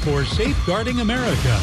for Safeguarding America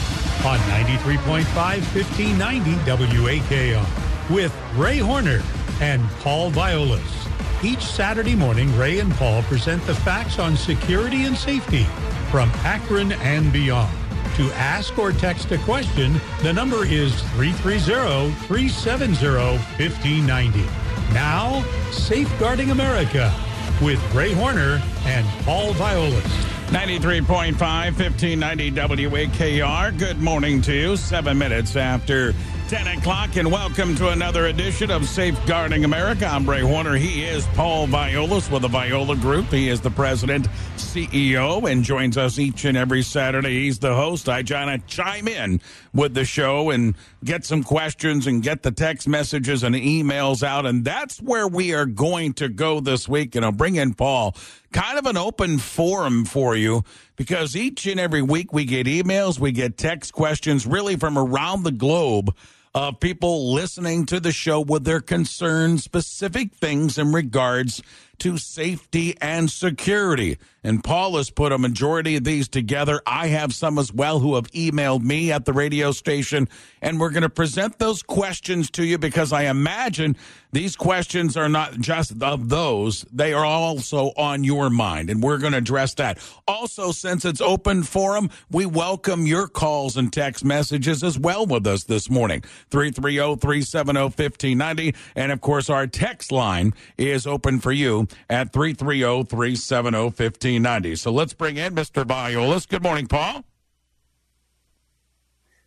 on 93.5 1590 WAKR with Ray Horner and Paul Viollis. Each Saturday morning, Ray and Paul present the facts on security and safety from Akron and beyond. To ask or text a question, the number is 330-370-1590. Now, Safeguarding America with Ray Horner and Paul Viollis. 93.5, 1590 WAKR. Good morning to you. Seven minutes after 10 o'clock, and welcome to another edition of Safeguarding America. I'm Ray Horner. He is Paul Viollis with the Viollis Group. He is the president, CEO, and joins us each and every Saturday. He's the host. I try to chime in with the show and get some questions and get the text messages and emails out. And that's where we are going to go this week. And I'll bring in Paul kind of an open forum for you because each and every week we get emails, we get text questions really from around the globe of people listening to the show with their concerns, specific things in regards to safety and security. And Paul has put a majority of these together. I have some as well who have emailed me at the radio station, and we're going to present those questions to you because I imagine these questions are not just of those, they are also on your mind, and we're going to address that. Also, since it's open forum, we welcome your calls and text messages as well with us this morning 330 370 1590. And of course, our text line is open for you at 330 370 1590. So let's bring in Mr. Viollis. Good morning, Paul.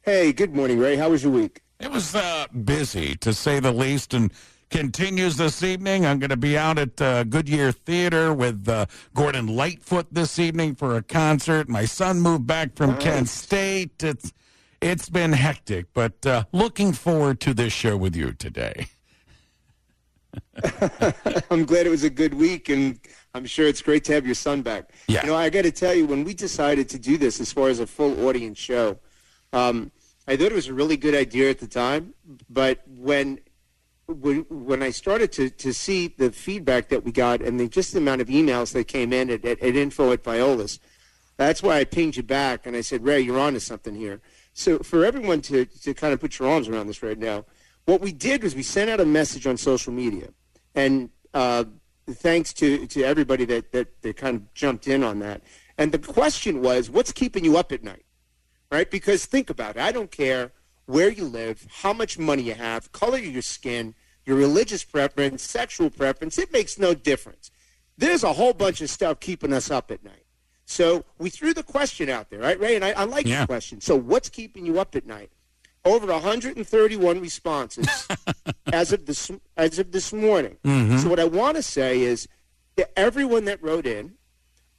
Hey, good morning, Ray. How was your week? It was uh, busy, to say the least, and continues this evening. I'm going to be out at uh, Goodyear Theater with uh, Gordon Lightfoot this evening for a concert. My son moved back from Nice. Kent State. It's it's been hectic, but uh, looking forward to this show with you today. I'm glad it was a good week, and I'm sure it's great to have your son back. Yeah. You know, I got to tell you, when we decided to do this as far as a full audience show, um, I thought it was a really good idea at the time. But when when, when I started to, to see the feedback that we got and the, just the amount of emails that came in at, at, at info at Viollis, that's why I pinged you back and I said, Ray, you're on to something here. So for everyone to, to kind of put your arms around this right now, what we did was we sent out a message on social media. And uh, thanks to, to everybody that, that, that kind of jumped in on that. And the question was, what's keeping you up at night? Right? Because think about it. I don't care where you live, how much money you have, color of your skin, your religious preference, sexual preference. It makes no difference. There's a whole bunch of stuff keeping us up at night. So we threw the question out there, right, Ray? And I, I like Yeah. the question. So what's keeping you up at night? Over 131 responses as of this as of this morning. So what I want to say is that everyone that wrote in,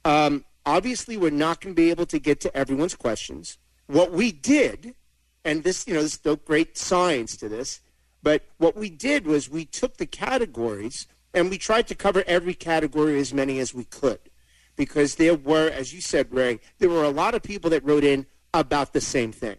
um, obviously we're not going to be able to get to everyone's questions. What we did, and this you know there's no great science to this, but what we did was we took the categories and we tried to cover every category as many as we could, because there were, as you said, Ray, there were a lot of people that wrote in about the same thing.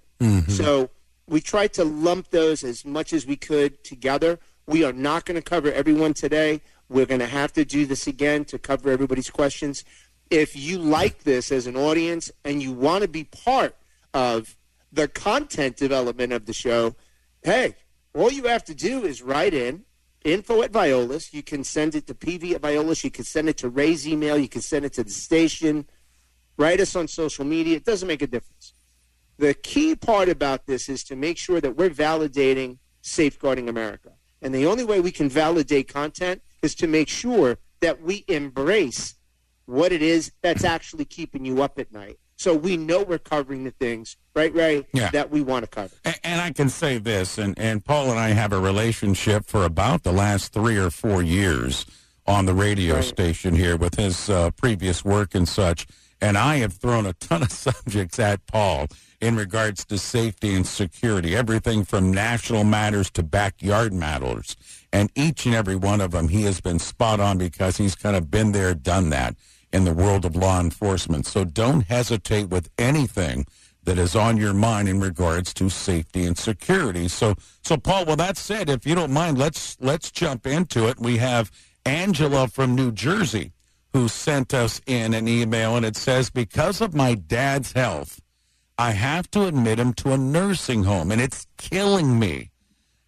So we tried to lump those as much as we could together. We are not going to cover everyone today. We're going to have to do this again to cover everybody's questions. If you like this as an audience and you want to be part of the content development of the show, hey, all you have to do is write in info at Viollis. You can send it to PV at Viollis. You can send it to Ray's email. You can send it to the station. Write us on social media. It doesn't make a difference. The key part about this is to make sure that we're validating safeguarding America. And the only way we can validate content is to make sure that we embrace what it is that's actually keeping you up at night. So we know we're covering the things, right, Ray, Yeah. that we want to cover. A- And I can say this, and, and Paul and I have a relationship for about the last three or four years on the radio Right. station here with his uh, previous work and such. And I have thrown a ton of subjects at Paul in regards to safety and security, everything from national matters to backyard matters. And each and every one of them, he has been spot on because he's kind of been there, done that in the world of law enforcement. So don't hesitate with anything that is on your mind in regards to safety and security. So, so Paul, well, that said, if you don't mind, let's let's jump into it. We have Angela from New Jersey who sent us in an email, and it says, Because of my dad's health, I have to admit him to a nursing home, and it's killing me.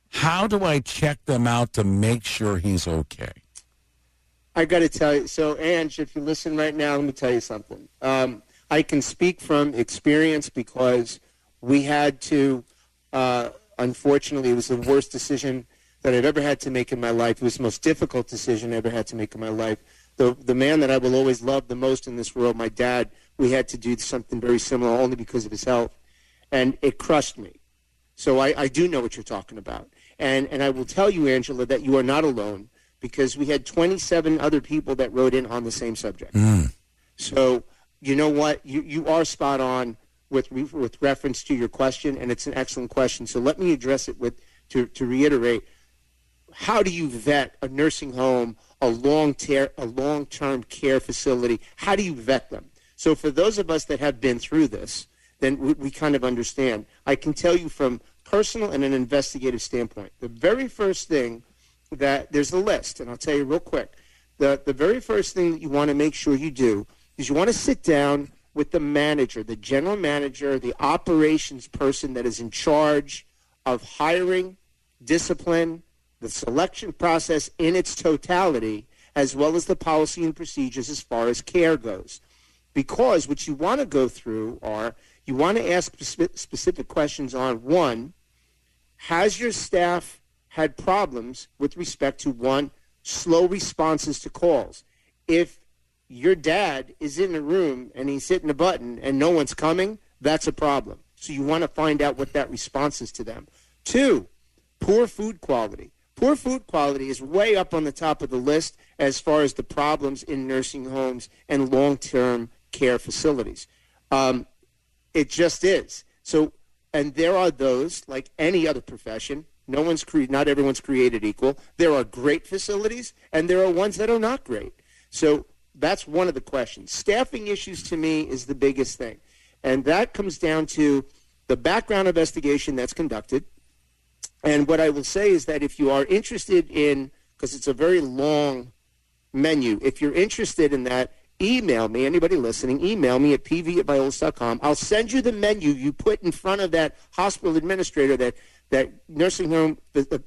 How do I check them out to make sure he's okay? I got to tell you. So, Ange, if you listen right now, let me tell you something. Um, I can speak from experience because we had to. Uh, unfortunately, it was the worst decision that I've ever had to make in my life. It was the most difficult decision I ever had to make in my life. The the man that I will always love the most in this world, my dad, we had to do something very similar only because of his health, and it crushed me. So I, I do know what you're talking about. And, and I will tell you, Angela, that you are not alone because we had 27 other people that wrote in on the same subject. Mm. So you know what? You, you are spot on with, with reference to your question, and it's an excellent question. So let me address it with to, to reiterate. How do you vet a nursing home, a long ter- a long term care facility? How do you vet them? So for those of us that have been through this, then we, we kind of understand. I can tell you from personal and an investigative standpoint. The very first thing that there's a list, and I'll tell you real quick. The, the very first thing that you want to make sure you do is you want to sit down with the manager, the general manager, the operations person that is in charge of hiring, discipline, the selection process in its totality, as well as the policy and procedures as far as care goes. Because what you want to go through are you want to ask specific questions on one, has your staff had problems with respect to one, slow responses to calls? If your dad is in the room and he's hitting a button and no one's coming, that's a problem. So you want to find out what that response is to them. Two, poor food quality. Poor food quality is way up on the top of the list as far as the problems in nursing homes and long-term care facilities. Um, it just is. So, and there are those, like any other profession, no one's cre- not everyone's created equal. There are great facilities, and there are ones that are not great. So that's one of the questions. Staffing issues to me is the biggest thing, and that comes down to the background investigation that's conducted. And what I will say is that if you are interested in, because it's a very long menu, if you're interested in that, email me, anybody listening, email me at pv at viollis.com. I'll send you the menu you put in front of that hospital administrator, that, that nursing home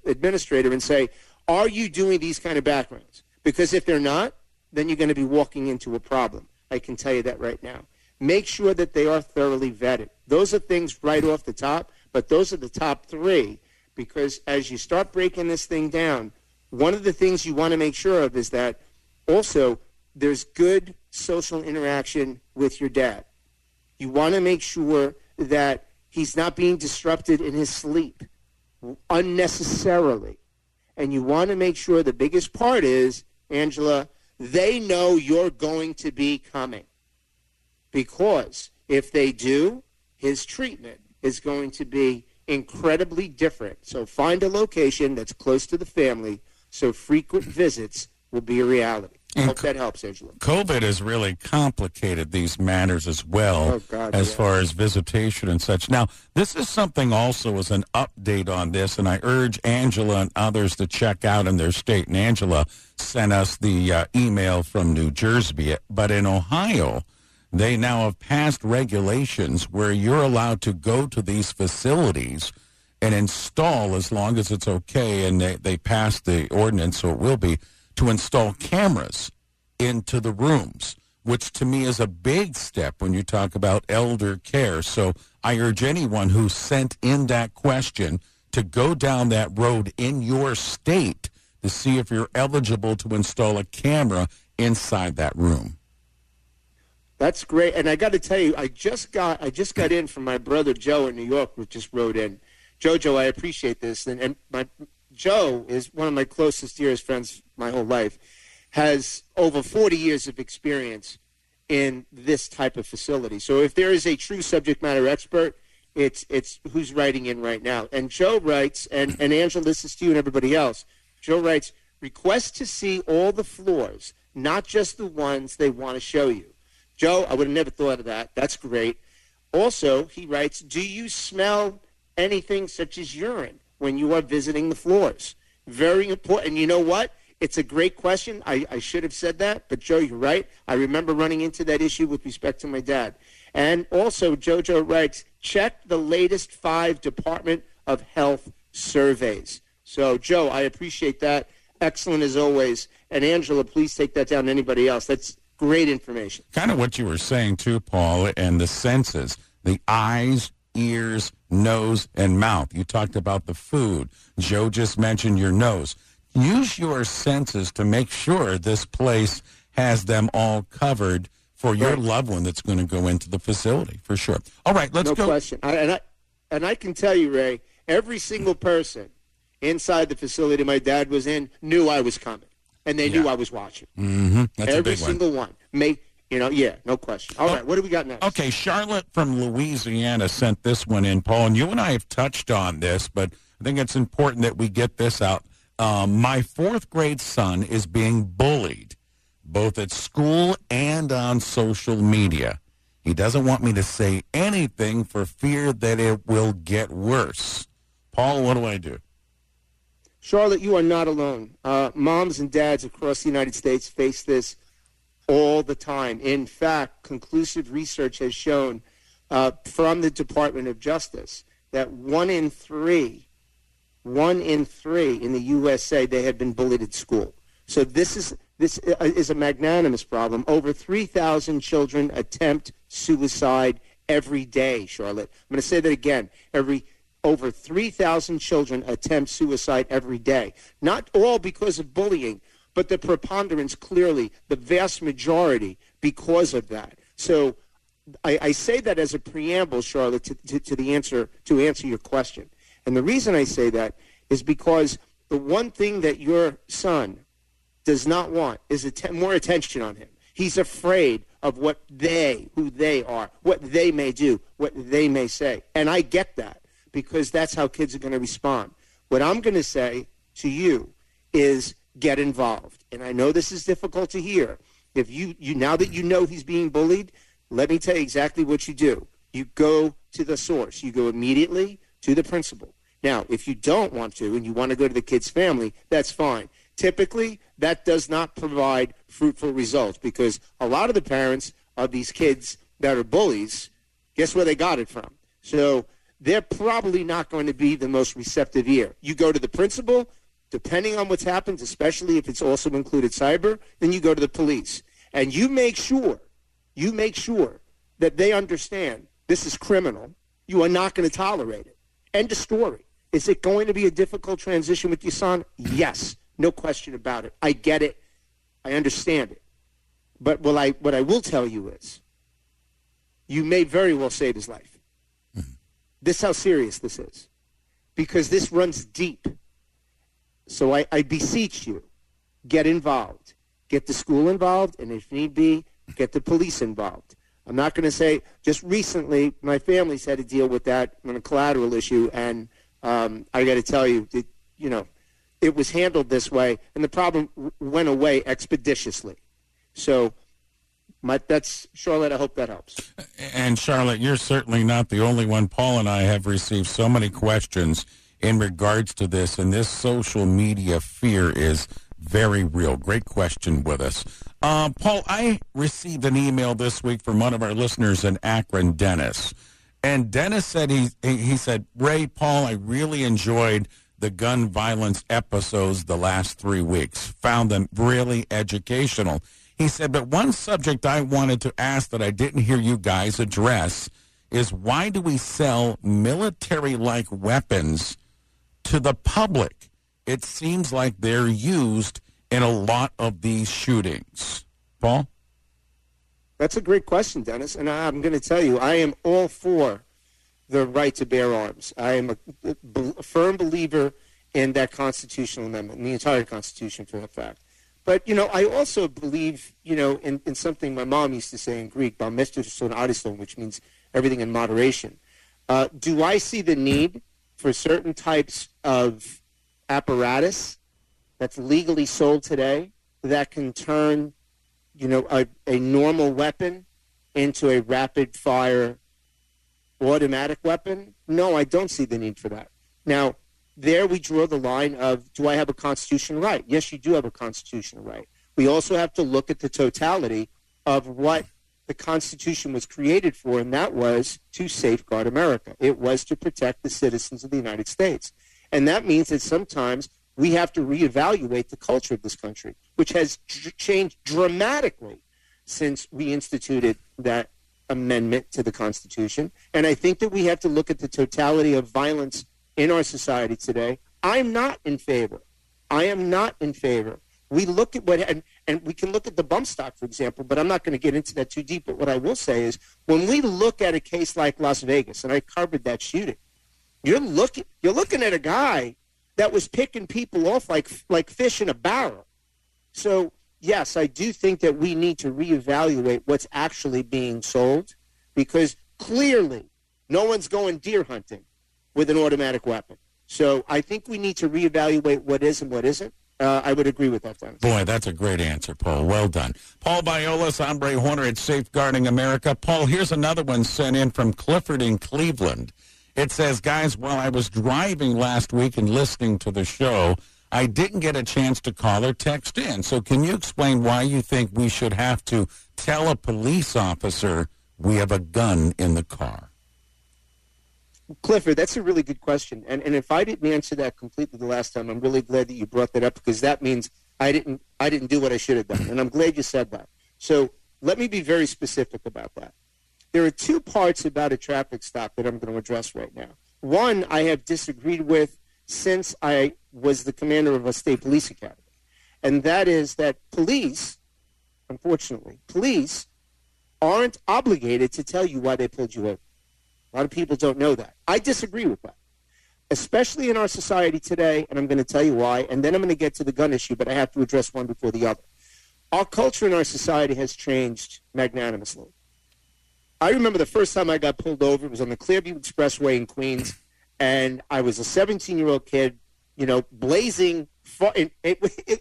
administrator, and say, are you doing these kind of backgrounds? Because if they're not, then you're going to be walking into a problem. I can tell you that right now. Make sure that they are thoroughly vetted. Those are things right off the top, but those are the top three because as you start breaking this thing down, one of the things you want to make sure of is that also there's good social interaction with your dad. You want to make sure that he's not being disrupted in his sleep unnecessarily. And you want to make sure the biggest part is, Angela, they know you're going to be coming. Because if they do, his treatment is going to be incredibly different. So find a location that's close to the family so frequent visits will be a reality. I hope that helps, Angela. COVID has really complicated these matters as well, oh, God, as yeah. far as visitation and such. Now, this is something also as an update on this, and I urge Angela and others to check out in their state. And Angela sent us the uh, email from New Jersey, but in Ohio, they now have passed regulations where you're allowed to go to these facilities and install, as long as it's okay, and they, they passed the ordinance, so it will be to install cameras into the rooms, which to me is a big step when you talk about elder care. So I urge anyone who sent in that question to go down that road in your state to see if you're eligible to install a camera inside that room. That's great, and I got to tell you, I just got I just got in from my brother Joe in New York, who just wrote in. Jojo, I appreciate this, and, and my Joe is one of my closest, dearest friends my whole life, has over 40 years of experience in this type of facility. So if there is a true subject matter expert, it's it's who's writing in right now. And Joe writes, and, and Angela, this is to you and everybody else. Joe writes, request to see all the floors, not just the ones they want to show you. Joe, I would have never thought of that. That's great. Also, he writes, do you smell anything such as urine? when you are visiting the floors. Very important. And you know what? It's a great question. I, I should have said that, but Joe, you're right. I remember running into that issue with respect to my dad. And also, JoJo writes, check the latest five Department of Health surveys. So, Joe, I appreciate that. Excellent as always. And Angela, please take that down to anybody else. That's great information. Kind of what you were saying too, Paul, and the senses, the eyes, ears, nose, and mouth. You talked about the food. Joe just mentioned your nose. Use your senses to make sure this place has them all covered for your loved one that's going to go into the facility for sure. All right, let's no go. No question. I, and I and I can tell you, Ray, every single person inside the facility my dad was in knew I was coming, and they yeah. knew I was watching. Mm-hmm. That's every one. single one. Make you know, yeah, no question. All oh, right, what do we got next? Okay, Charlotte from Louisiana sent this one in, Paul, and you and I have touched on this, but I think it's important that we get this out. Um, my fourth grade son is being bullied both at school and on social media. He doesn't want me to say anything for fear that it will get worse. Paul, what do I do? Charlotte, you are not alone. Uh, moms and dads across the United States face this all the time. In fact, conclusive research has shown uh, from the Department of Justice that one in three, one in three in the USA, they have been bullied at school. So this is this uh, is a magnanimous problem. Over 3,000 children attempt suicide every day, Charlotte. I'm going to say that again. Every over 3,000 children attempt suicide every day. Not all because of bullying, but the preponderance clearly, the vast majority, because of that. So I, I say that as a preamble, Charlotte, to, to, to the answer to answer your question. And the reason I say that is because the one thing that your son does not want is att- more attention on him. He's afraid of what they, who they are, what they may do, what they may say. And I get that because that's how kids are going to respond. What I'm going to say to you is get involved. And I know this is difficult to hear. If you, you now that you know he's being bullied, let me tell you exactly what you do. You go to the source. You go immediately to the principal. Now, if you don't want to and you want to go to the kid's family, that's fine. Typically, that does not provide fruitful results because a lot of the parents of these kids that are bullies, guess where they got it from? So they're probably not going to be the most receptive ear. You go to the principal, depending on what's happened, especially if it's also included cyber, then you go to the police. And you make sure, you make sure that they understand this is criminal. You are not going to tolerate it. End of story. Is it going to be a difficult transition with your? Yes. No question about it. I get it. I understand it. But what I, what I will tell you is you may very well save his life. Mm-hmm. This is how serious this is. Because this runs deep. So I, I beseech you, get involved. Get the school involved, and if need be, get the police involved. I'm not going to say, just recently, my family's had to deal with that on a collateral issue, and um, I got to tell you, that, you know, it was handled this way, and the problem went away expeditiously. So, my, that's Charlotte. I hope that helps. And Charlotte, you're certainly not the only one. Paul and I have received so many questions in regards to this, and this social media fear is very real. Great question with us. Uh, Paul, I received an email this week from one of our listeners in Akron, Dennis. And Dennis said he he said, Ray, Paul, I really enjoyed the gun violence episodes the last three weeks. Found them really educational. He said, but one subject I wanted to ask that I didn't hear you guys address is why do we sell military-like weapons to the public? It seems like they're used in a lot of these shootings. Paul? That's a great question, Dennis. And I'm going to tell you, I am all for the right to bear arms. I am a, a firm believer in that constitutional amendment, the entire Constitution, for a fact. But, you know, I also believe, you know, in, in something my mom used to say in Greek, which means everything in moderation. Uh, do I see the need for certain types of apparatus that's legally sold today that can turn, you know, a, a normal weapon into a rapid fire automatic weapon? No, I don't see the need for that. Now, there we draw the line of do I have a constitutional right? Yes, you do have a constitutional right. We also have to look at the totality of what the Constitution was created for, and that was to safeguard America. It was to protect the citizens of the United States. And that means that sometimes we have to reevaluate the culture of this country, which has changed dramatically since we instituted that amendment to the Constitution. And I think that we have to look at the totality of violence in our society today. I'm not in favor. I am not in favor. We look at what, and, and we can look at the bump stock, for example, but I'm not going to get into that too deep. But what I will say is when we look at a case like Las Vegas, and I covered that shooting, you're looking, you're looking at a guy that was picking people off like, like fish in a barrel. So yes, I do think that we need to reevaluate what's actually being sold because clearly no one's going deer hunting with an automatic weapon. So I think we need to reevaluate what is and what isn't. Uh, I would agree with that, Dennis. Boy, that's a great answer, Paul. Well done. Paul Viollis, Ombre Horner at Safeguarding America. Paul, here's another one sent in from Clifford in Cleveland. It says, guys, while I was driving last week and listening to the show, I didn't get a chance to call or text in. So can you explain why you think we should have to tell a police officer we have a gun in the car? Clifford, that's a really good question. And, and if I didn't answer that completely the last time, I'm really glad that you brought that up because that means I didn't, I didn't do what I should have done. And I'm glad you said that. So let me be very specific about that. There are two parts about a traffic stop that I'm going to address right now. One, I have disagreed with since I was the commander of a state police academy. And that is that police, unfortunately, police aren't obligated to tell you why they pulled you over. A lot of people don't know that. I disagree with that, especially in our society today, and I'm going to tell you why, and then I'm going to get to the gun issue, but I have to address one before the other. Our culture in our society has changed magnanimously. I remember the first time I got pulled over, it was on the Clearview Expressway in Queens and I was a 17 year old kid, you know, blazing far, in, in,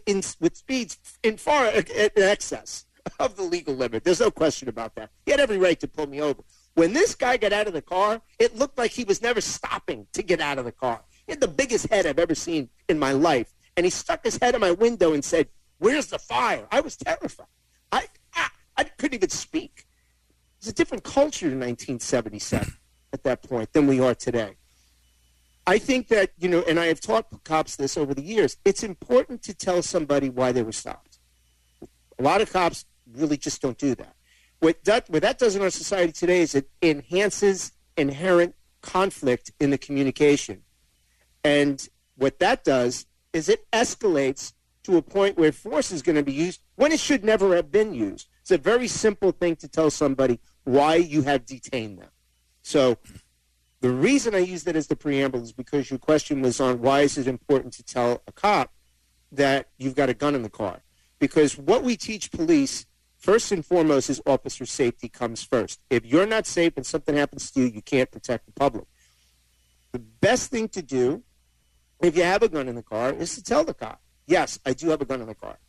in, with speeds in far in excess of the legal limit. There's no question about that. He had every right to pull me over. When this guy got out of the car, it looked like he was never stopping to get out of the car. He had the biggest head I've ever seen in my life. And he stuck his head in my window and said, Where's the fire? I was terrified. I, I, I couldn't even speak. It was a different culture in 1977 at that point than we are today. I think that, you know, and I have taught cops this over the years, it's important to tell somebody why they were stopped. A lot of cops really just don't do that. What that, what that does in our society today is it enhances inherent conflict in the communication. And what that does is it escalates to a point where force is going to be used when it should never have been used. It's a very simple thing to tell somebody why you have detained them. So the reason I use that as the preamble is because your question was on why is it important to tell a cop that you've got a gun in the car? Because what we teach police, first and foremost, is officer safety comes first. If you're not safe and something happens to you, you can't protect the public. The best thing to do, if you have a gun in the car, is to tell the cop, yes, I do have a gun in the car.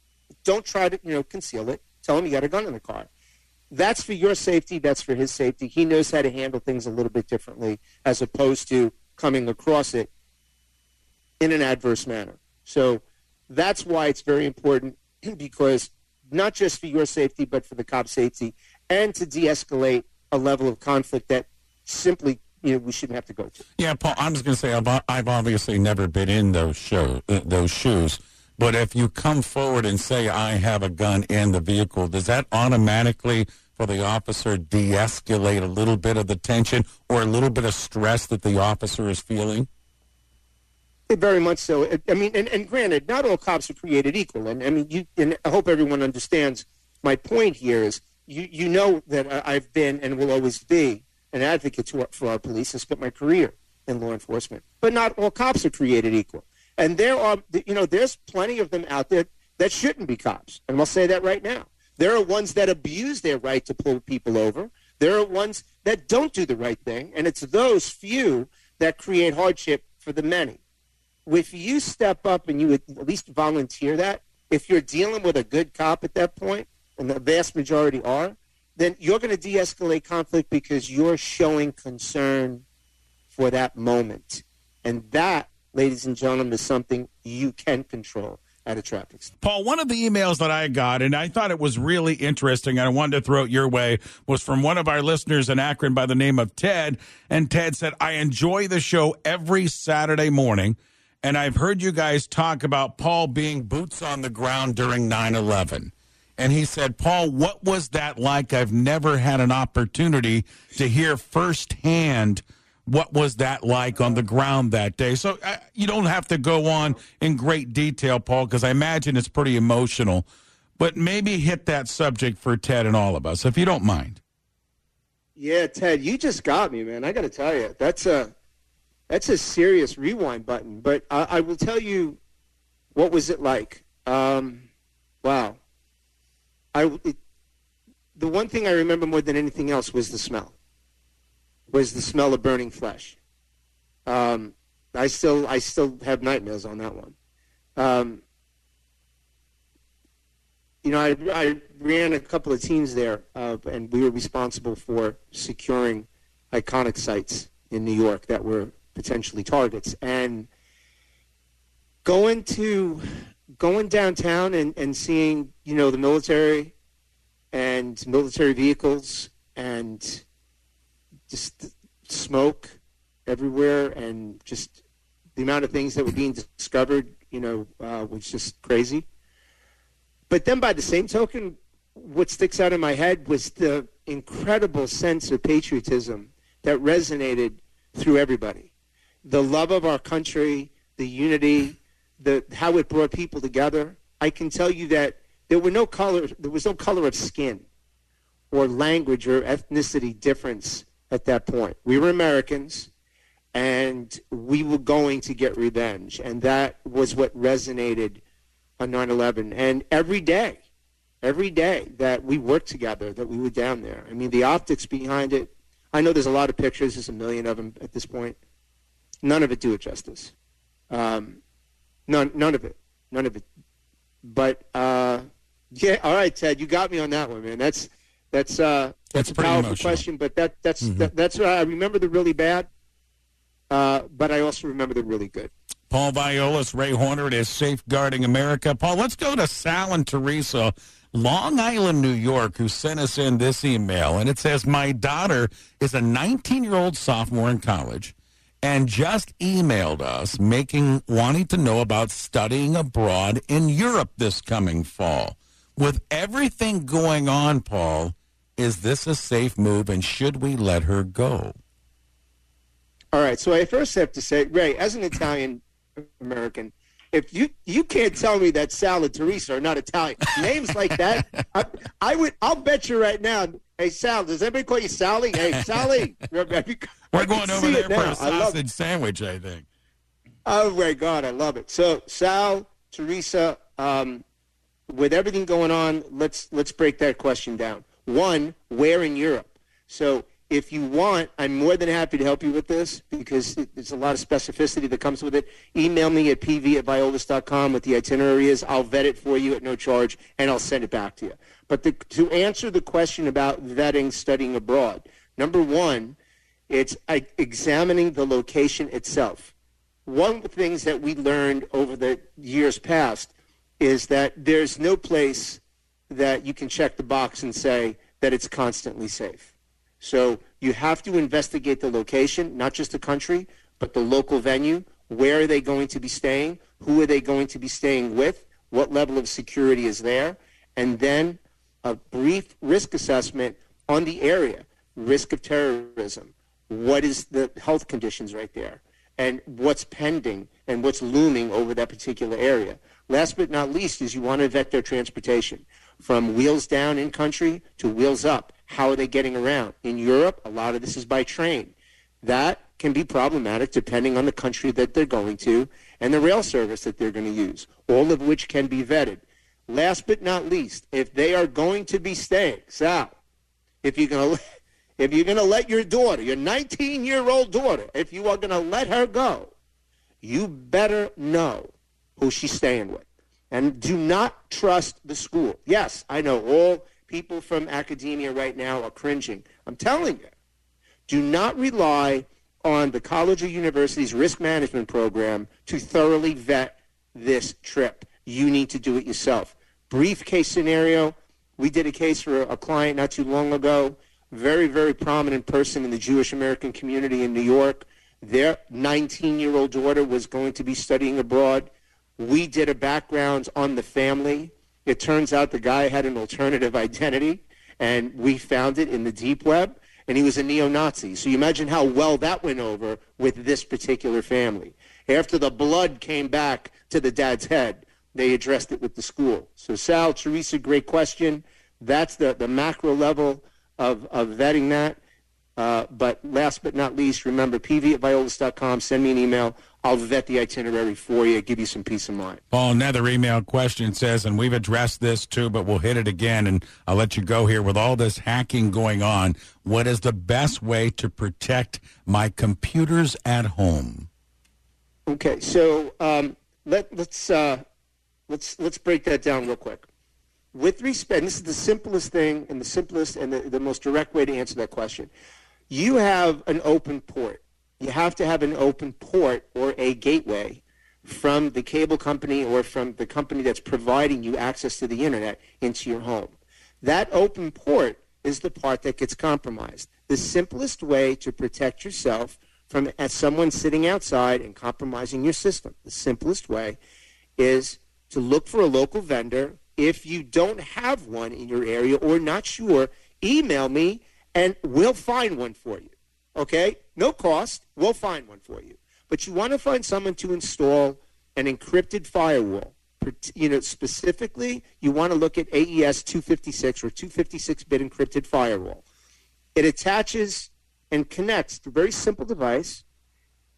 Don't try to, you know, conceal it. Tell him you got a gun in the car that's for your safety. That's for his safety. He knows how to handle things a little bit differently as opposed to coming across it in an adverse manner. So that's why it's very important because not just for your safety, but for the cop's safety and to de-escalate a level of conflict that simply you know we shouldn't have to go to. Yeah, Paul. I'm just going to say I've, I've obviously never been in those show uh, those shoes. But if you come forward and say, I have a gun in the vehicle, does that automatically, for the officer, de escalate a little bit of the tension or a little bit of stress that the officer is feeling? Very much so. I mean, and, and granted, not all cops are created equal. And I mean, you, and I hope everyone understands my point here is you, you know that I've been and will always be an advocate for our police and spent my career in law enforcement. But not all cops are created equal. And there are, you know, there's plenty of them out there that shouldn't be cops. And I'll say that right now. There are ones that abuse their right to pull people over. There are ones that don't do the right thing. And it's those few that create hardship for the many. If you step up and you at least volunteer that, if you're dealing with a good cop at that point, and the vast majority are, then you're going to de escalate conflict because you're showing concern for that moment. And that ladies and gentlemen, is something you can control at a traffic stop. Paul, one of the emails that I got, and I thought it was really interesting, and I wanted to throw it your way, was from one of our listeners in Akron by the name of Ted. And Ted said, I enjoy the show every Saturday morning, and I've heard you guys talk about Paul being boots on the ground during 9 11. And he said, Paul, what was that like? I've never had an opportunity to hear firsthand what was that like on the ground that day? So uh, you don't have to go on in great detail, Paul, because I imagine it's pretty emotional. But maybe hit that subject for Ted and all of us, if you don't mind. Yeah, Ted, you just got me, man. I got to tell you, that's a that's a serious rewind button. But I, I will tell you, what was it like? Um, wow. I it, the one thing I remember more than anything else was the smell was the smell of burning flesh. Um, I still I still have nightmares on that one. Um, you know, I, I ran a couple of teams there, uh, and we were responsible for securing iconic sites in New York that were potentially targets. And going to going downtown and, and seeing, you know, the military and military vehicles and just smoke everywhere and just the amount of things that were being discovered, you know, uh, was just crazy. But then by the same token, what sticks out in my head was the incredible sense of patriotism that resonated through everybody. The love of our country, the unity, the how it brought people together. I can tell you that there were no color there was no color of skin or language or ethnicity difference at that point. We were Americans, and we were going to get revenge, and that was what resonated on 9/11. And every day, every day that we worked together, that we were down there. I mean, the optics behind it. I know there's a lot of pictures. There's a million of them at this point. None of it do it justice. Um, none, none of it. None of it. But uh, yeah, all right, Ted, you got me on that one, man. That's that's uh, that's, a powerful emotional. question, but that that's mm-hmm. that, that's I remember the really bad, uh, but I also remember the really good. Paul Viollis, Ray Horner, it is Safeguarding America. Paul, let's go to Sal and Teresa, Long Island, New York, who sent us in this email. And it says, My daughter is a 19 year old sophomore in college and just emailed us making wanting to know about studying abroad in Europe this coming fall. With everything going on, Paul, is this a safe move and should we let her go? All right. So I first have to say, Ray, as an Italian American, if you you can't tell me that Sal and Teresa are not Italian names like that, I, I, would I'll bet you right now. Hey Sal, does anybody call you Sally? Hey Sally, we're going over there for a sausage sandwich. I think. Oh my God, I love it. So Sal, Teresa, um, with everything going on, let's let's break that question down. One, where in Europe? So if you want, I'm more than happy to help you with this because there's a lot of specificity that comes with it. Email me at pv at viollis.com with the itinerary is. I'll vet it for you at no charge, and I'll send it back to you. But the, to answer the question about vetting studying abroad, number one, it's uh, examining the location itself. One of the things that we learned over the years past is that there's no place that you can check the box and say that it's constantly safe. So you have to investigate the location, not just the country, but the local venue. Where are they going to be staying? Who are they going to be staying with? What level of security is there? And then a brief risk assessment on the area. Risk of terrorism. What is the health conditions right there? And what's pending and what's looming over that particular area. Last but not least is you want to vet their transportation from wheels down in country to wheels up. How are they getting around? In Europe, a lot of this is by train. That can be problematic depending on the country that they're going to and the rail service that they're going to use, all of which can be vetted. Last but not least, if they are going to be staying, Sal, if you're going to if you're going to let your daughter, your 19-year-old daughter, if you are going to let her go, you better know who she's staying with. And do not trust the school. Yes, I know all people from academia right now are cringing. I'm telling you, do not rely on the college or university's risk management program to thoroughly vet this trip. You need to do it yourself. Brief case scenario. We did a case for a client not too long ago. Very, very prominent person in the Jewish American community in New York. Their 19-year-old daughter was going to be studying abroad. We did a background on the family. It turns out the guy had an alternative identity, and we found it in the deep web, and he was a neo-Nazi. So you imagine how well that went over with this particular family. After the blood came back to the dad's head, they addressed it with the school. So Sal, Teresa, great question. That's the, the macro level of, of vetting that. Uh, but last but not least, remember, pv at viollis.com. Send me an email. I'll vet the itinerary for you, give you some peace of mind. Paul, another email question says, and we've addressed this too, but we'll hit it again, and I'll let you go here. With all this hacking going on, what is the best way to protect my computers at home? Okay, so um, let, let's uh, let's let's break that down real quick. With respect, this is the simplest thing and the simplest and the, the most direct way to answer that question. You have an open port. You have to have an open port or a gateway from the cable company or from the company that's providing you access to the internet into your home. That open port is the part that gets compromised. The simplest way to protect yourself from someone sitting outside and compromising your system, the simplest way is to look for a local vendor. If you don't have one in your area or not sure, email me and we'll find one for you. Okay? No cost. We'll find one for you. But you want to find someone to install an encrypted firewall. You know, specifically, you want to look at AES 256 or 256-bit encrypted firewall. It attaches and connects to a very simple device.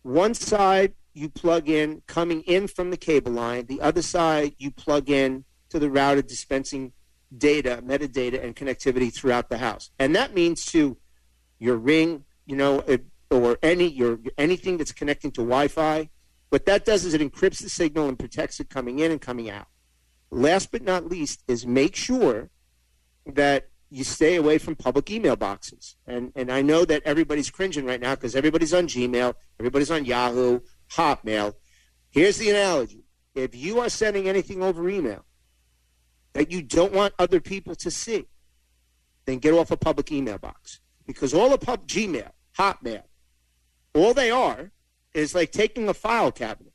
One side you plug in coming in from the cable line. The other side you plug in to the router dispensing data, metadata, and connectivity throughout the house. And that means to your ring, you know, or any your anything that's connecting to Wi-Fi. What that does is it encrypts the signal and protects it coming in and coming out. Last but not least is make sure that you stay away from public email boxes. And and I know that everybody's cringing right now because everybody's on Gmail, everybody's on Yahoo, Hotmail. Here's the analogy: if you are sending anything over email that you don't want other people to see, then get off a public email box because all of pub Gmail, Hotmail, all they are is like taking a file cabinet,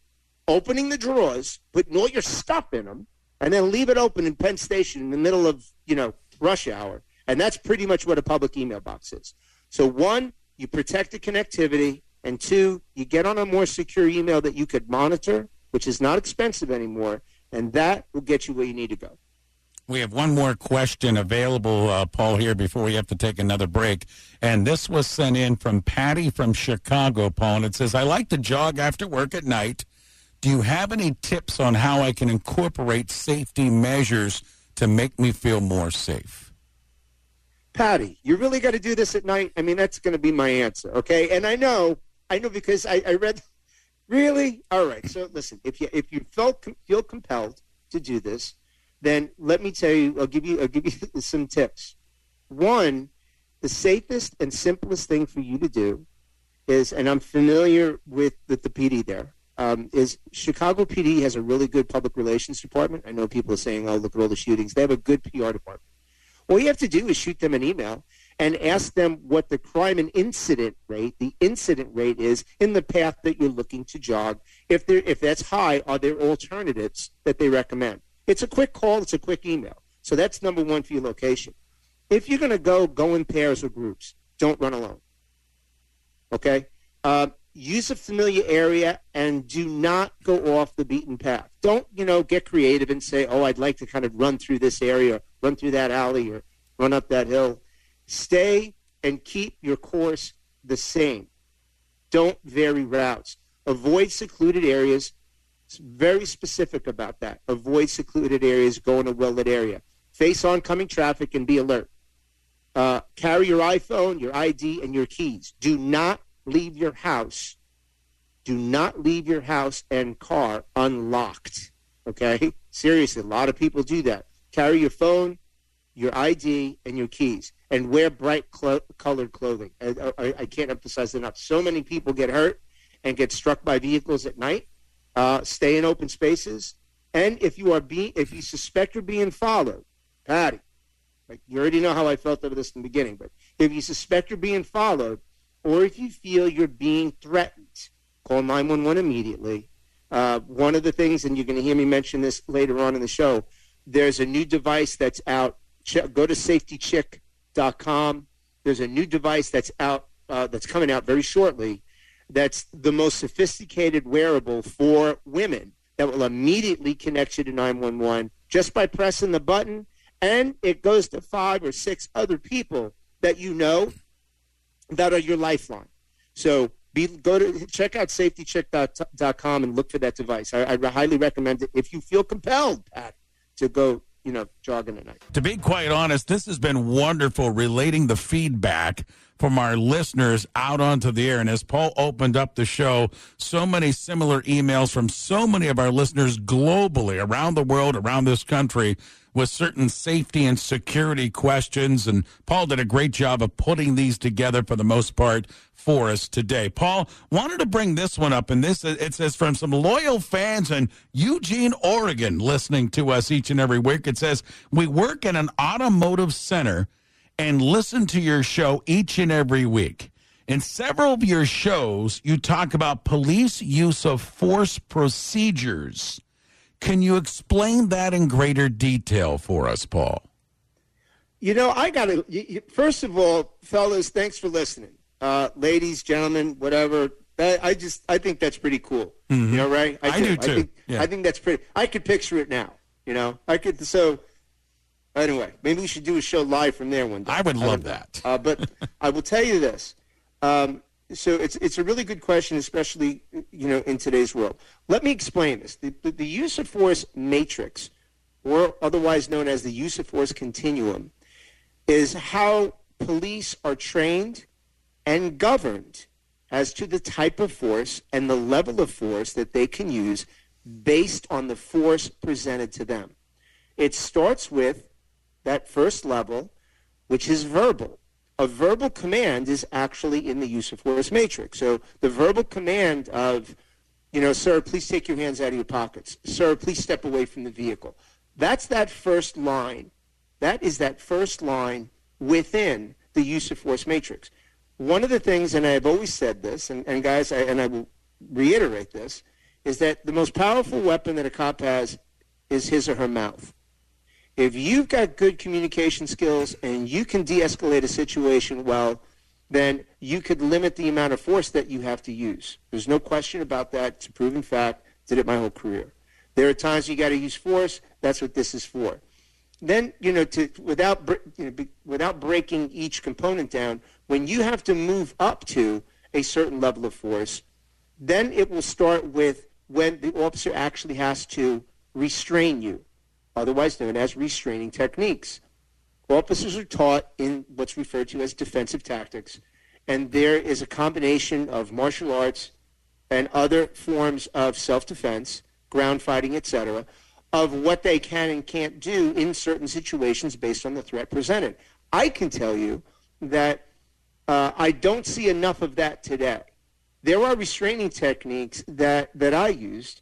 opening the drawers, putting all your stuff in them, and then leave it open in Penn Station in the middle of you know rush hour and that's pretty much what a public email box is. So, one, you protect the connectivity. And two, you get on a more secure email that you could monitor, which is not expensive anymore. And that will get you where you need to go. We have one more question available, uh, Paul, here before we have to take another break. And this was sent in from Patty from Chicago, Paul. And it says, I like to jog after work at night. Do you have any tips on how I can incorporate safety measures to make me feel more safe? Patty, you really got to do this at night? I mean, that's going to be my answer, okay? And I know, I know because I, I read. Really? All right. So listen, if you if you felt feel compelled to do this, then let me tell you. I'll give you I'll give you some tips. One, the safest and simplest thing for you to do is, and I'm familiar with the, the PD there. Um, is Chicago PD has a really good public relations department. I know people are saying, "Oh, look at all the shootings." They have a good PR department. All you have to do is shoot them an email and ask them what the crime and incident rate, the incident rate is in the path that you're looking to jog. If if that's high, are there alternatives that they recommend? It's a quick call. It's a quick email. So that's number one for your location. If you're going to go, go in pairs or groups. Don't run alone. Okay. Uh, use a familiar area and do not go off the beaten path. Don't, you know, get creative and say, oh, I'd like to kind of run through this area, or run through that alley, or run up that hill. Stay and keep your course the same. Don't vary routes. Avoid secluded areas. It's very specific about that. Avoid secluded areas. Go in a well-lit area. Face oncoming traffic and be alert. Uh, carry your iPhone, your ID, and your keys. Do not leave your house. Do not leave your house and car unlocked. Okay? Seriously, a lot of people do that. Carry your phone, your ID, and your keys, and wear bright clo- colored clothing. I, I, I, can't emphasize enough. So many people get hurt and get struck by vehicles at night. Uh, stay in open spaces, and if you are being, if you suspect you're being followed, Patty, like you already know how I felt over this in the beginning, but if you suspect you're being followed, or if you feel you're being threatened, call 911 immediately. Uh, one of the things, and you're going to hear me mention this later on in the show, there's a new device that's out. Go to safetychick.com. There's a new device that's out uh, that's coming out very shortly. That's the most sophisticated wearable for women that will immediately connect you to 911 just by pressing the button. And it goes to five or six other people that you know that are your lifeline. So be, go to check out safetychick.com and look for that device. I, I highly recommend it if you feel compelled, Pat, to go you know, jogging at night. To be quite honest, this has been wonderful relating the feedback from our listeners out onto the air. And as Paul opened up the show, so many similar emails from so many of our listeners globally, around the world, around this country, with certain safety and security questions. And Paul did a great job of putting these together for the most part for us today. Paul wanted to bring this one up, and this it says from some loyal fans in Eugene, Oregon, listening to us each and every week. It says, We work in an automotive center and listen to your show each and every week. In several of your shows, you talk about police use of force procedures. Can you explain that in greater detail for us, Paul? You know, I got to, first of all, fellas, thanks for listening. Uh, ladies, gentlemen, whatever. I just, I think that's pretty cool. Mm-hmm. You know, right? I, I do, too. I think, yeah. I think that's pretty, I could picture it now. You know, I could, so anyway, maybe we should do a show live from there one day. I would love I that. Uh, but I will tell you this. Um, so it's it's a really good question, especially you know in today's world. Let me explain this. The, the, the use of force matrix, or otherwise known as the use of force continuum, is how police are trained and governed as to the type of force and the level of force that they can use based on the force presented to them. It starts with that first level, which is verbal a verbal command is actually in the use of force matrix. So the verbal command of, you know, sir, please take your hands out of your pockets. Sir, please step away from the vehicle. That's that first line. That is that first line within the use of force matrix. One of the things, and I've always said this, and, and guys, I, and I will reiterate this, is that the most powerful weapon that a cop has is his or her mouth. If you've got good communication skills and you can de-escalate a situation well, then you could limit the amount of force that you have to use. There's no question about that. It's a proven fact. Did it my whole career. There are times you got to use force. That's what this is for. Then you know, to without you know, without breaking each component down, when you have to move up to a certain level of force, then it will start with when the officer actually has to restrain you otherwise known as restraining techniques. Officers are taught in what's referred to as defensive tactics, and there is a combination of martial arts and other forms of self-defense, ground fighting, etc., of what they can and can't do in certain situations based on the threat presented. I can tell you that uh, I don't see enough of that today. There are restraining techniques that, that I used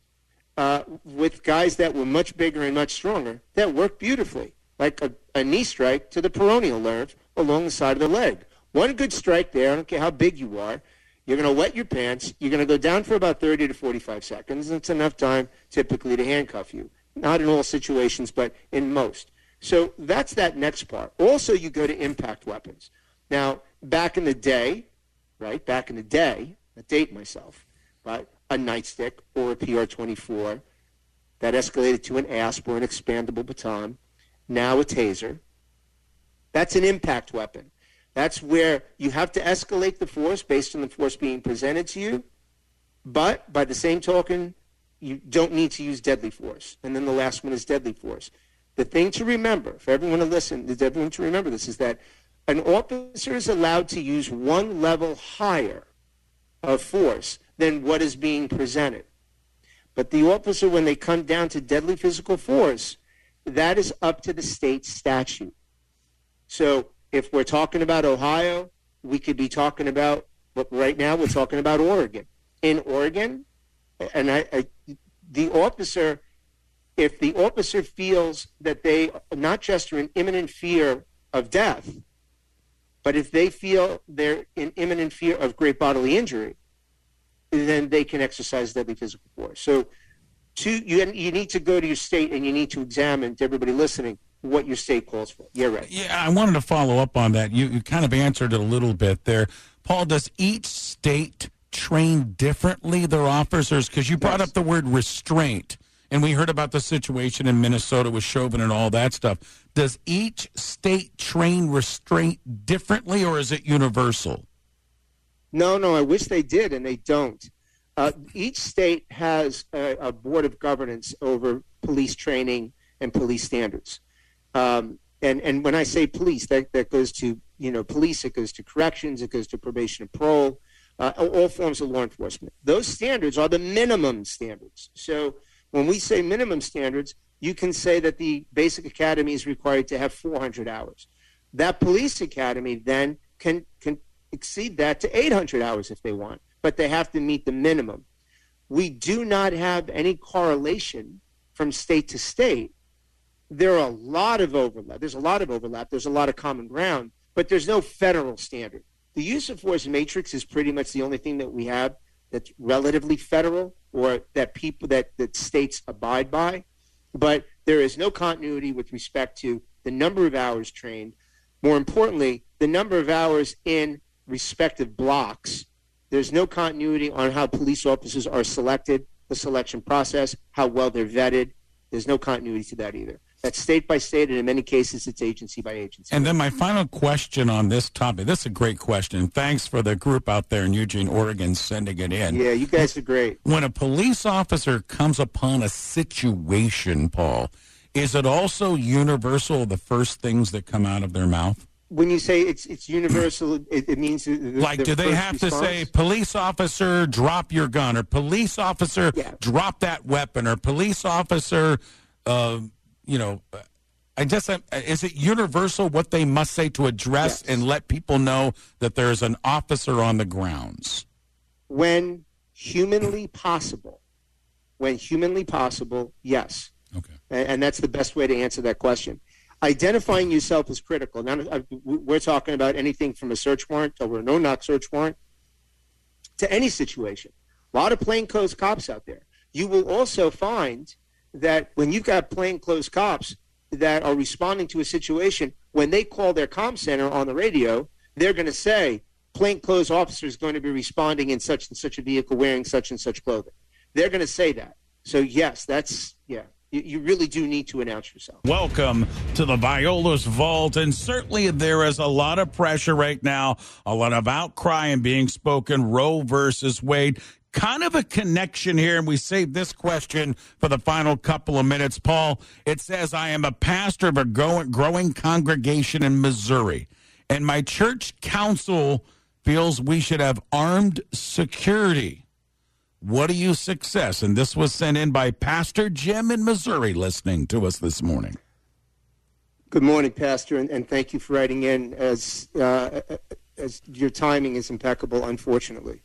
uh, with guys that were much bigger and much stronger that worked beautifully, like a, a knee strike to the peroneal nerve along the side of the leg. One good strike there, I don't care how big you are, you're going to wet your pants. You're going to go down for about 30 to 45 seconds. It's enough time typically to handcuff you. Not in all situations, but in most. So that's that next part. Also, you go to impact weapons. Now, back in the day, right, back in the day, I date myself, right, a nightstick or a PR-24 that escalated to an ASP or an expandable baton, now a taser. That's an impact weapon. That's where you have to escalate the force based on the force being presented to you, but by the same token, you don't need to use deadly force. And then the last one is deadly force. The thing to remember, for everyone to listen, is everyone to remember this, is that an officer is allowed to use one level higher of force than what is being presented. But the officer, when they come down to deadly physical force, that is up to the state statute. So if we're talking about Ohio, we could be talking about, but right now we're talking about Oregon. In Oregon, and I, I the officer, if the officer feels that they not just are in imminent fear of death, but if they feel they're in imminent fear of great bodily injury, then they can exercise deadly physical force. So, to, you, you need to go to your state and you need to examine, to everybody listening, what your state calls for. You're right. Yeah, I wanted to follow up on that. You, you kind of answered it a little bit there. Paul, does each state train differently their officers? Because you brought yes. up the word restraint, and we heard about the situation in Minnesota with Chauvin and all that stuff. Does each state train restraint differently, or is it universal? No, no, I wish they did, and they don't. Uh, each state has a, a, board of governance over police training and police standards. Um, and, and when I say police, that, that goes to you know police, it goes to corrections, it goes to probation and parole, uh, all forms of law enforcement. Those standards are the minimum standards. So when we say minimum standards, you can say that the basic academy is required to have 400 hours. That police academy then can can exceed that to 800 hours if they want, but they have to meet the minimum. We do not have any correlation from state to state. There are a lot of overlap. There's a lot of overlap. There's a lot of common ground, but there's no federal standard. The use of force matrix is pretty much the only thing that we have that's relatively federal or that people that, that states abide by. But there is no continuity with respect to the number of hours trained. More importantly, the number of hours in respective blocks. There's no continuity on how police officers are selected, the selection process, how well they're vetted. There's no continuity to that either. That's state by state, and in many cases, it's agency by agency. And then my final question on this topic. This is a great question. Thanks for the group out there in Eugene, Oregon, sending it in. Yeah, you guys are great. When a police officer comes upon a situation, Paul, is it also universal the first things that come out of their mouth? When you say it's it's universal, it, it means the, like do they have response? to say police officer drop your gun or police officer yeah. drop that weapon or police officer, uh, you know. I guess is it universal what they must say to address yes. and let people know that there's an officer on the grounds? When humanly possible, when humanly possible, yes. Okay. And, and that's the best way to answer that question identifying yourself is critical. Now, uh, we're talking about anything from a search warrant or a no-knock search warrant to any situation. A lot of plainclothes cops out there. You will also find that when you've got plainclothes cops that are responding to a situation, when they call their com center on the radio, they're going to say, plainclothes officer is going to be responding in such and such a vehicle wearing such and such clothing. They're going to say that. So, yes, that's, yeah you, really do need to announce yourself. Welcome to the Viollis Vault. And certainly there is a lot of pressure right now, a lot of outcry and being spoken, Roe versus Wade. Kind of a connection here, and we save this question for the final couple of minutes. Paul, it says, I am a pastor of a growing congregation in Missouri, and my church council feels we should have armed security. What are you success? And this was sent in by Pastor Jim in Missouri listening to us this morning. Good morning, Pastor, and, and thank you for writing in. As, uh, as your timing is impeccable, unfortunately.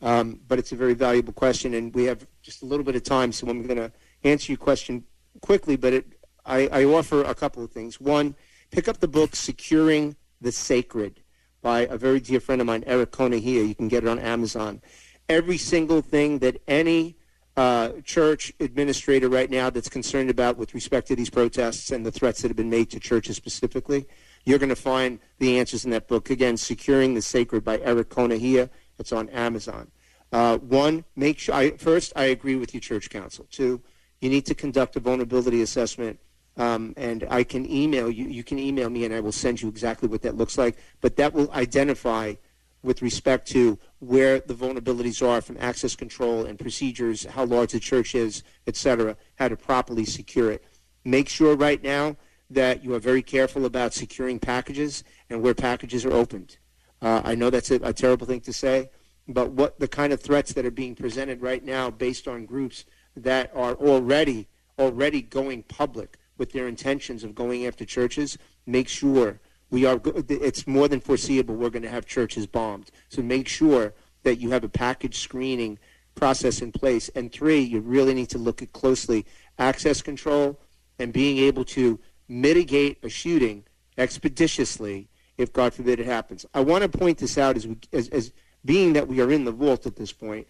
Um, but it's a very valuable question, and we have just a little bit of time, so I'm going to answer your question quickly. But it, I, I offer a couple of things. One, pick up the book Securing the Sacred by a very dear friend of mine, Eric Konohia. You can get it on Amazon every single thing that any uh, church administrator right now that's concerned about with respect to these protests and the threats that have been made to churches specifically. You're going to find the answers in that book. Again, Securing the Sacred by Eric Konohia. It's on Amazon. Uh, one, make sure. I, first, I agree with you, Church Council. Two, you need to conduct a vulnerability assessment, um, and I can email you. You can email me, and I will send you exactly what that looks like. But that will identify with respect to where the vulnerabilities are from access control and procedures, how large the church is, et cetera, how to properly secure it. Make sure right now that you are very careful about securing packages and where packages are opened. Uh, I know that's a, a terrible thing to say, but what the kind of threats that are being presented right now based on groups that are already already going public with their intentions of going after churches, make sure We are. It's more than foreseeable. We're going to have churches bombed. So make sure that you have a package screening process in place. And three, you really need to look at closely access control and being able to mitigate a shooting expeditiously if God forbid it happens. I want to point this out as, we, as, as being that we are in the vault at this point.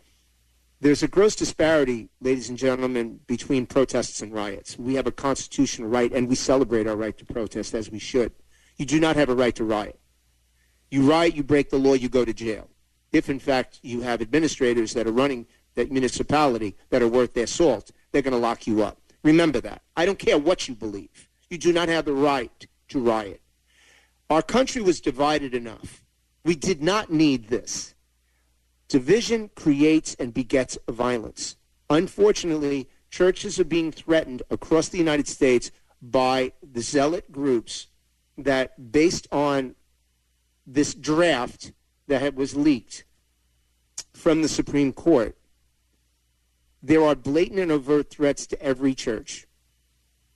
There's a gross disparity, ladies and gentlemen, between protests and riots. We have a constitutional right, and we celebrate our right to protest as we should. You do not have a right to riot. You riot, you break the law, you go to jail. If, in fact, you have administrators that are running that municipality that are worth their salt, they're going to lock you up. Remember that. I don't care what you believe. You do not have the right to riot. Our country was divided enough. We did not need this. Division creates and begets violence. Unfortunately, churches are being threatened across the United States by the zealot groups that, based on this draft that was leaked from the Supreme Court, there are blatant and overt threats to every church.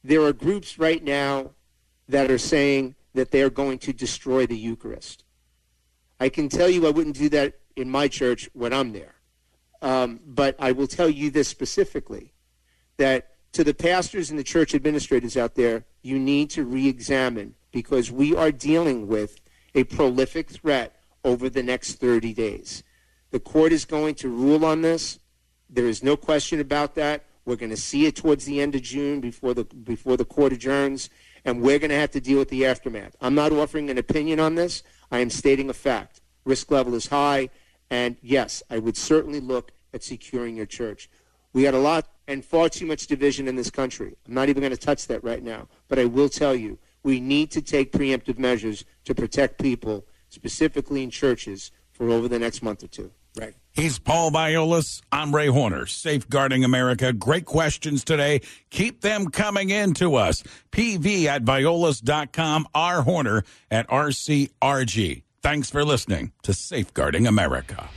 There are groups right now that are saying that they are going to destroy the Eucharist. I can tell you I wouldn't do that in my church when I'm there. Um, but I will tell you this specifically that to the pastors and the church administrators out there, you need to re examine because we are dealing with a prolific threat over the next 30 days. The court is going to rule on this. There is no question about that. We're going to see it towards the end of June before the before the court adjourns, and we're going to have to deal with the aftermath. I'm not offering an opinion on this. I am stating a fact. Risk level is high, and yes, I would certainly look at securing your church. We had a lot and far too much division in this country. I'm not even going to touch that right now, but I will tell you we need to take preemptive measures to protect people, specifically in churches, for over the next month or two. Right. He's Paul Viollis. I'm Ray Horner, Safeguarding America. Great questions today. Keep them coming in to us. PV at viollis.com, R Horner at RCRG. Thanks for listening to Safeguarding America.